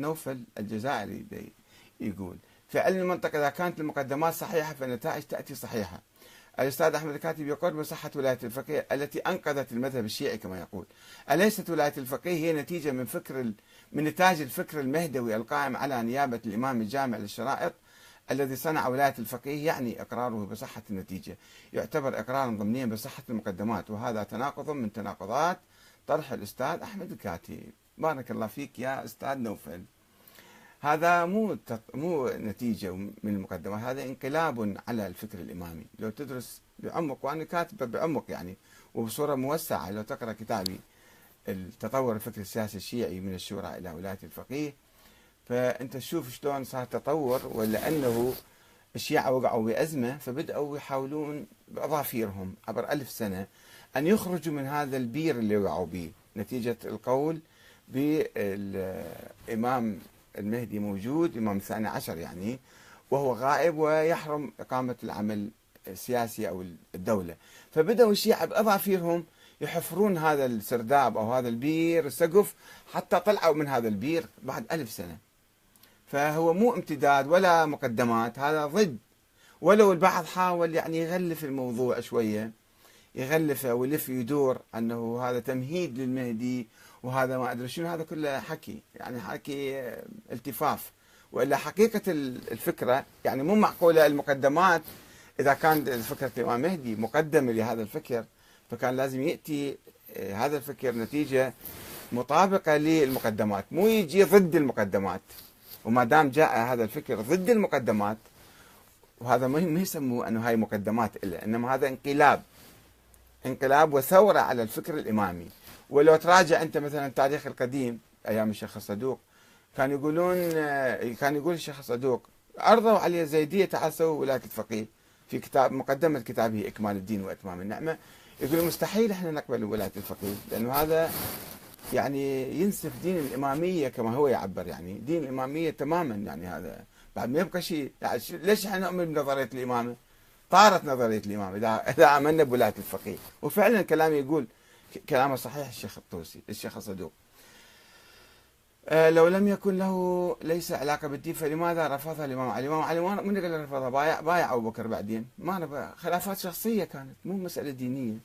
نوفل الجزائري يقول في علم المنطق إذا كانت المقدمات صحيحة فالنتائج تأتي صحيحة. الأستاذ أحمد الكاتب يقول بصحة ولاية الفقيه التي أنقذت المذهب الشيعي كما يقول. أليست ولاية الفقيه هي نتيجة من فكر من نتاج الفكر المهدوي القائم على نيابة الإمام الجامع للشرائط الذي صنع ولاية الفقيه يعني إقراره بصحة النتيجة. يعتبر إقرارا ضمنيا بصحة المقدمات وهذا تناقض من تناقضات طرح الأستاذ أحمد الكاتب. بارك الله فيك يا أستاذ نوفل. هذا مو مو نتيجة من المقدمات هذا انقلاب على الفكر الإمامي. لو تدرس بعمق وأنا كاتبة بعمق يعني وبصورة موسعة لو تقرأ كتابي التطور الفكر السياسي الشيعي من الشورى إلى ولاية الفقيه فأنت تشوف شلون صار تطور ولا انه الشيعة وقعوا بأزمة فبدأوا يحاولون بأظافيرهم عبر ألف سنة أن يخرجوا من هذا البير اللي وقعوا به نتيجة القول بالإمام المهدي موجود إمام الثاني عشر يعني وهو غائب ويحرم إقامة العمل السياسي أو الدولة. فبدأوا الشيعة بأظافيرهم يحفرون هذا السرداب أو هذا البير السقف حتى طلعوا من هذا البير بعد ألف سنة. فهو مو امتداد ولا مقدمات هذا ضد. ولو البعض حاول يعني يغلف الموضوع شوية يغلفه ويلف يدور أنه هذا تمهيد للمهدي وهذا ما أدري شنو هذا كله حكي يعني حكي التفاف. وإلا حقيقة الفكرة يعني مو معقولة المقدمات إذا كان فكره الامام مهدي مقدمة لهذا الفكر فكان لازم يأتي آه، هذا الفكر نتيجة مطابقة للمقدمات. مو يجي ضد المقدمات. وما دام جاء هذا الفكر ضد المقدمات وهذا ما يسموه أنه هاي مقدمات الا إنما هذا انقلاب. انقلاب وثورة على الفكر الإمامي. ولو تراجع أنت مثلا التاريخ القديم أيام الشيخ الصدوق كانوا يقولون كان يقول الشيخ الصدوق عرضوا عليه الزيديه تعال سووا ولايه الفقيه. في كتاب مقدمة كتابه إكمال الدين وإتمام النعمة. يقول مستحيل إحنا نقبل ولايه الفقيه لأنه هذا يعني ينسف دين الإمامية كما هو يعبر. يعني دين الإمامية تماما يعني هذا. بعد ما يبقى شيء يعني ليش إحنا نؤمن بنظرية الإمامة؟ طارت نظرية الامامه إذا إذا آمنا بولايه الفقيه. وفعلا كلامي يقول كلامه صحيح الشيخ الطوسي الشيخ الصدوق آه، لو لم يكن له ليس علاقة بالدين فلماذا رفضها الإمام علي؟ الإمام علي من قال رفضها؟ بايع بايع أبو بكر بعدين. ما خلافات شخصية كانت مو مسألة دينية.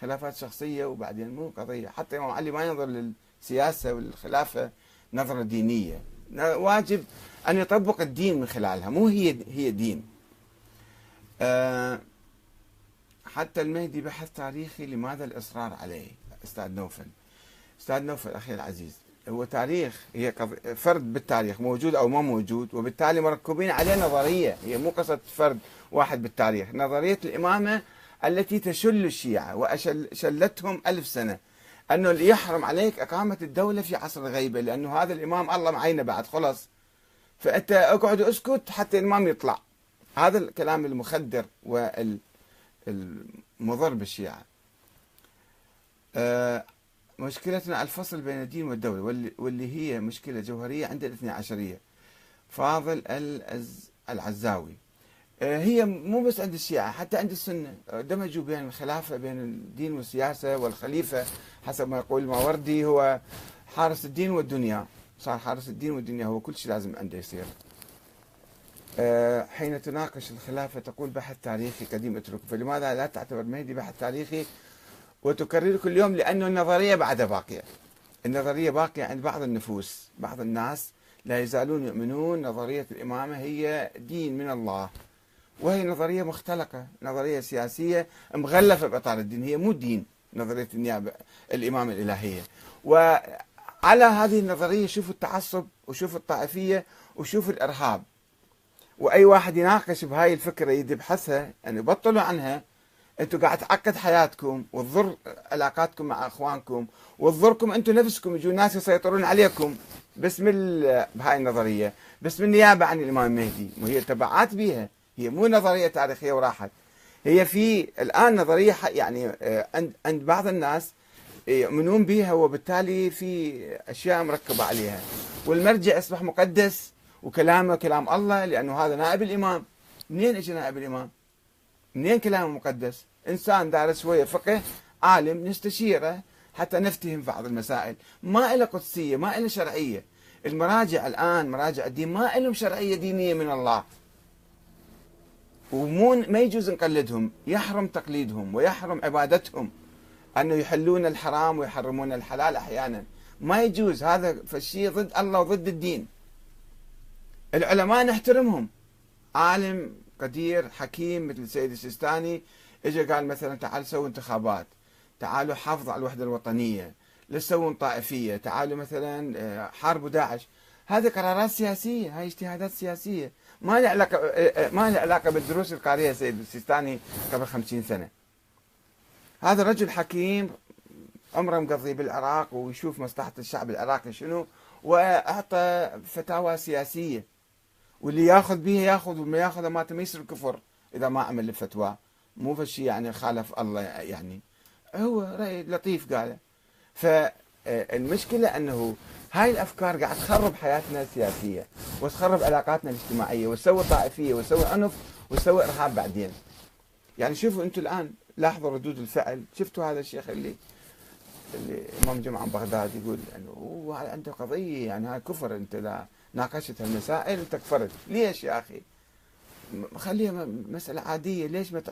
خلافات شخصية وبعدين مو قضية. حتى الإمام علي ما ينظر للسياسة والخلافة نظرة دينية. واجب أن يطبق الدين من خلالها مو هي هي دين. أه حتى المهدي بحث تاريخي لماذا الإصرار عليه أستاذ نوفل. أستاذ نوفل أخي العزيز هو تاريخ هي فرد بالتاريخ موجود أو ما موجود وبالتالي مركبين عليه نظرية هي مو قصة فرد واحد بالتاريخ. نظرية الإمامة التي تشل الشيعة وشلتهم ألف سنة. أنه يحرم عليك إقامة الدولة في عصر الغيبة لأنه هذا الإمام الله معينه بعد خلص فأنت اقعد اسكت حتى الإمام يطلع. هذا الكلام المخدر وال المضر بالشيعة. آه، مشكلتنا الفصل بين الدين والدولة واللي, هي مشكلة جوهرية عند الاثنى عشرية. فاضل العزاوي. آه، هي مو بس عند الشيعة حتى عند السنة. دمجوا بين الخلافة بين الدين والسياسة والخليفة حسب ما يقول الماوردي هو حارس الدين والدنيا. صار حارس الدين والدنيا هو كل شيء لازم عنده يصير. حين تناقش الخلافة تقول بحث تاريخي قديم اترك فلماذا لا تعتبر مهدي بحث تاريخي وتكرر كل يوم؟ لأنه النظرية بعدها باقية. النظرية باقية عند بعض النفوس. بعض الناس لا يزالون يؤمنون نظرية الإمامة هي دين من الله. وهي نظرية مختلقة نظرية سياسية مغلفة بإطار الدين. هي مو دين نظرية النيابة الإمامة الإلهية. وعلى هذه النظرية شوفوا التعصب وشوفوا الطائفية وشوفوا الإرهاب. وأي واحد يناقش بهاي الفكرة يدي يبحثها يعني بطلوا عنها. أنتم قاعد تعقد حياتكم وتضر علاقاتكم مع أخوانكم وتضركم أنتم نفسكم يجوا ناس يسيطرون عليكم. باسم بهاي النظرية باسم النيابه عن الإمام المهدي وهي تبعات بيها. هي مو نظرية تاريخية وراحت. هي في الآن نظرية يعني آه، عند بعض الناس يؤمنون بها وبالتالي في أشياء مركبة عليها. والمرجع اصبح مقدس. وكلامه كلام الله لأنه هذا نائب الإمام. منين إجى نائب الإمام؟ منين كلامه مقدس؟ إنسان دارس شوية فقه عالم نستشيره حتى نفتهم بعض المسائل. ما إلى قدسية ما إلى شرعية. المراجع الآن مراجع الدين ما لهم شرعية دينية من الله. ومو ما يجوز نقلدهم. يحرم تقليدهم ويحرم عبادتهم. أنه يحلون الحرام ويحرمون الحلال أحيانا. ما يجوز. هذا فالشيء ضد الله وضد الدين. العلماء نحترمهم. عالم قدير حكيم مثل السيد السيستاني اجى قال مثلا تعال سووا انتخابات. تعالوا حافظوا على الوحدة الوطنية. لا تسوون طائفية. تعالوا مثلا آه، حاربوا داعش. هذه قرارات سياسية. هاي اجتهادات سياسية. ما لها علاقة آه، آه، ما لها علاقة بالدروس القارية سيد السيستاني قبل خمسين سنة. هذا رجل حكيم عمره مقضي بالعراق ويشوف مصلحة الشعب العراقي شنو وأعطى فتاوى سياسية. واللي ياخذ بها ياخذ واللي ياخذ ما يصير كفر. إذا ما عمل الفتوى مو فشي يعني خالف الله يعني. هو رأي لطيف قاله. فالمشكلة أنه هاي الأفكار قاعد تخرب حياتنا السياسية وتخرب علاقاتنا الاجتماعية وتسوي طائفية وتسوي عنف وتسوي إرهاب بعدين. يعني شوفوا أنتم الآن لاحظوا ردود الفعل. شفتوا هذا الشيخ اللي اللي إمام جمعة بغداد يقول إنه هو عنده قضية يعني هاي كفر أنت اذا ناقشت هالمسائل انت كفرت ليش يا أخي؟ خليها مسألة عادية. ليش ما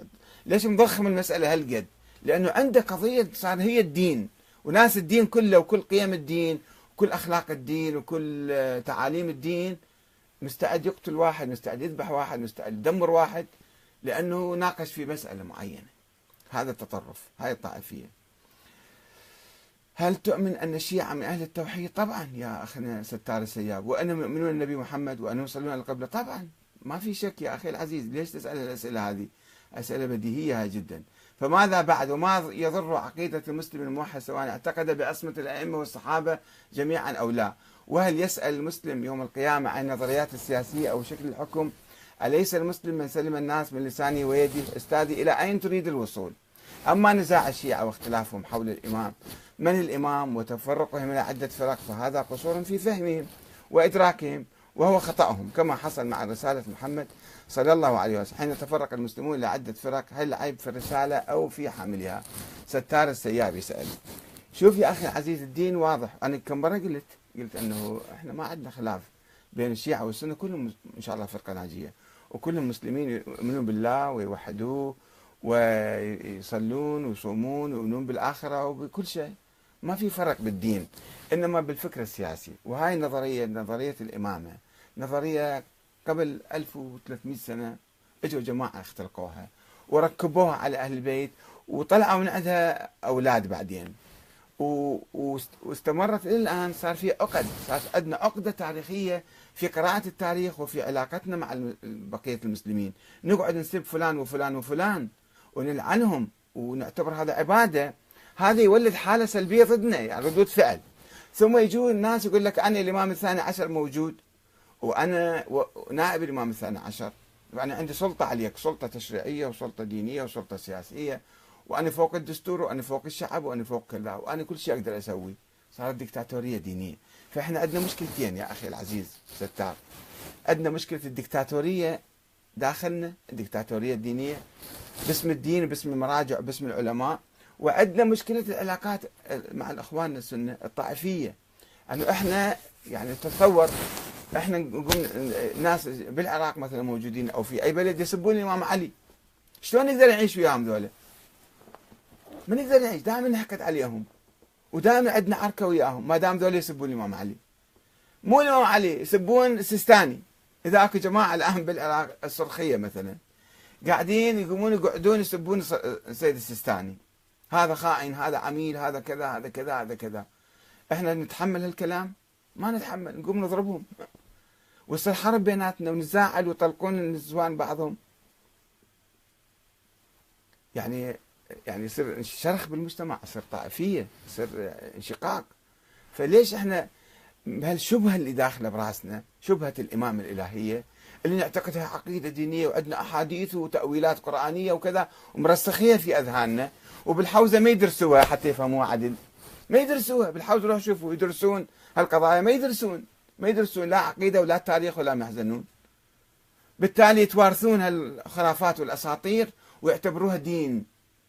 ليش مضخم المسألة هالقد؟ لأنه عنده قضية صار هي الدين. وناس الدين كله وكل قيم الدين وكل أخلاق الدين وكل تعاليم الدين مستعد يقتل واحد مستعد يذبح واحد مستعد يدمر واحد لأنه ناقش في مسألة معينة. هذا التطرف هاي الطائفية. هل تؤمن أن الشيعة من أهل التوحيد؟ طبعا يا أخنا ستار السياب وأنا مؤمنون النبي محمد وأنا يصلون على القبلة؟ طبعا. ما في شك يا أخي العزيز. ليش تسأل الأسئلة هذه؟ أسئلة بديهية جدا. فماذا بعد؟ وما يضر عقيدة المسلم الموحد سواء اعتقد بعصمة الأئمة والصحابة جميعا أو لا؟ وهل يسأل المسلم يوم القيامة عن النظريات السياسية أو شكل الحكم؟ أليس المسلم من سلم الناس من لسانه ويده أستاذي إلى أين تريد الوصول؟ أما نزاع الشيعة واختلافهم حول الإمام من الإمام وتفرقهم إلى عدة فرق فهذا قصور في فهمهم وإدراكهم وهو خطأهم كما حصل مع رسالة محمد صلى الله عليه وسلم. حين تفرق المسلمون إلى عدة فرق هل العيب في الرسالة أو في حاملها؟ ستار السياب يسأل. شوف يا أخي العزيز الدين واضح. أنا كم مرة قلت؟ قلت أنه إحنا ما عندنا خلاف بين الشيعة والسنة. كلهم إن شاء الله فرقة ناجية. وكلهم مسلمين يؤمنون بالله ويوحدوه ويصلون ويصومون ويؤمنون بالآخرة وبكل شيء. ما في فرق بالدين إنما بالفكر السياسي. وهاي النظريه نظرية الإمامة. نظرية قبل 1300 سنة إجوا جماعة اختلقوها وركبوها على أهل البيت وطلعوا من عندها أولاد بعدين. واستمرت إلى الآن صار في عقد. صار عندنا عقدة تاريخية في قراءة التاريخ وفي علاقتنا مع بقية المسلمين. نقعد نسب فلان وفلان وفلان ونلعنهم ونعتبر هذا عبادة. هذا يولد حالة سلبية ضدنا يعني ردود فعل. ثم يجون الناس يقول لك أنا الإمام الثاني عشر موجود وأنا نائب الإمام الثاني عشر. يعني عندي سلطة عليك سلطة تشريعية وسلطة دينية وسلطة سياسية. وأنا فوق الدستور وأنا فوق الشعب وأنا فوق كذا وأنا كل شيء أقدر أسوي. صارت دكتاتوريه دينية. فإحنا عندنا مشكلتين يا أخي العزيز ستار. عندنا مشكلة الدكتاتوريه داخلنا الدكتاتوريه الدينية. باسم الدين باسم المراجع باسم العلماء. وعندنا مشكلة العلاقات مع الأخوان السنة الطائفية. انه إحنا يعني تصور إحنا نقول ناس بالعراق مثلا موجودين أو في أي بلد يسبون الإمام علي. شلون نقدر نعيش وياهم ذولا؟ ما نقدر نعيش دائما نحقد عليهم. ودائما عندنا عركة وياهم ما دام ذولا يسبون الإمام علي. مو الإمام علي يسبون السيستاني إذا أكو جماعة الآن بالعراق الصرخيه مثلا قاعدين يقومون يقعدون يسبون السيد السيستاني. هذا خائن هذا عميل هذا كذا هذا كذا هذا كذا. إحنا نتحمل هالكلام؟ ما نتحمل نقوم نضربهم. ويصير حرب بيناتنا ونزاعل ويطلقون النسوان بعضهم. يعني يعني يصير شرخ بالمجتمع يصير طائفية يصير انشقاق. فليش إحنا بهالشبهة اللي داخلة براسنا شبهة الامامه الإلهية اللي نعتقدها عقيدة دينية وعندنا أحاديث وتأويلات قرآنية وكذا ومرسخية في أذهاننا وبالحوزة ما يدرسوها حتى يفهموها عدل. ما يدرسوها بالحوزة روح شوفوا يدرسون هالقضايا ما يدرسون. ما يدرسون لا عقيدة ولا تاريخ ولا محزنون بالتالي يتوارثون هالخرافات والأساطير ويعتبروها دين.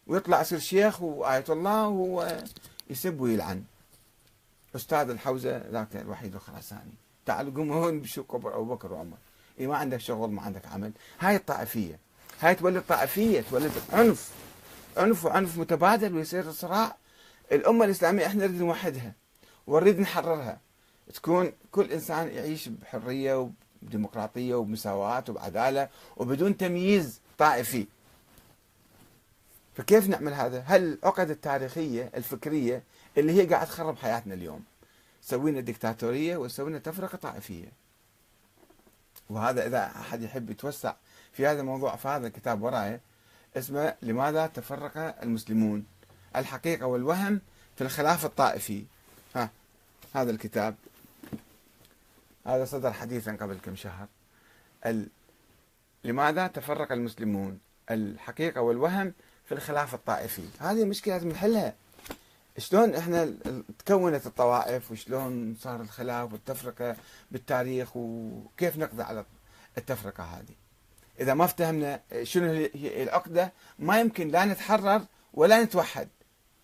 ويطلع يصير شيخ وآية الله وهو يسب ويلعن. أستاذ الحوزة ذاك الوحيد الخراساني. تعالوا قوموا هون بشو قبر أبو بكر وعمر. إيه ما عندك شغل ما عندك عمل. هاي الطائفية. هاي تولد طائفية تولد عنف. عنف وعنف متبادل ويصير صراع. الأمة الإسلامية إحنا نريد نوحدها ونريد نحررها. تكون كل إنسان يعيش بحرية وديمقراطية وبمساواة وبعدالة وبدون تمييز طائفي. فكيف نعمل هذا؟ هل العقد التاريخية الفكرية اللي هي قاعد تخرب حياتنا اليوم سوينا ديكتاتورية وسوينا تفرقة طائفية؟ وهذا إذا أحد يحب يتوسع في هذا الموضوع فهذا الكتاب وراي اسمه لماذا تفرق المسلمون؟ الحقيقة والوهم في الخلاف الطائفي. ها هذا الكتاب. هذا صدر حديثا قبل كم شهر. ال... لماذا تفرق المسلمون؟ الحقيقة والوهم في الخلاف الطائفي. هذه مشكلة لازم نحلها شلون إحنا تكونت الطوائف وشلون صار الخلاف والتفرقة بالتاريخ وكيف نقضي على التفرقة هذه؟ إذا ما افتهمنا شنو هي العقدة ما يمكن لا نتحرر ولا نتوحد.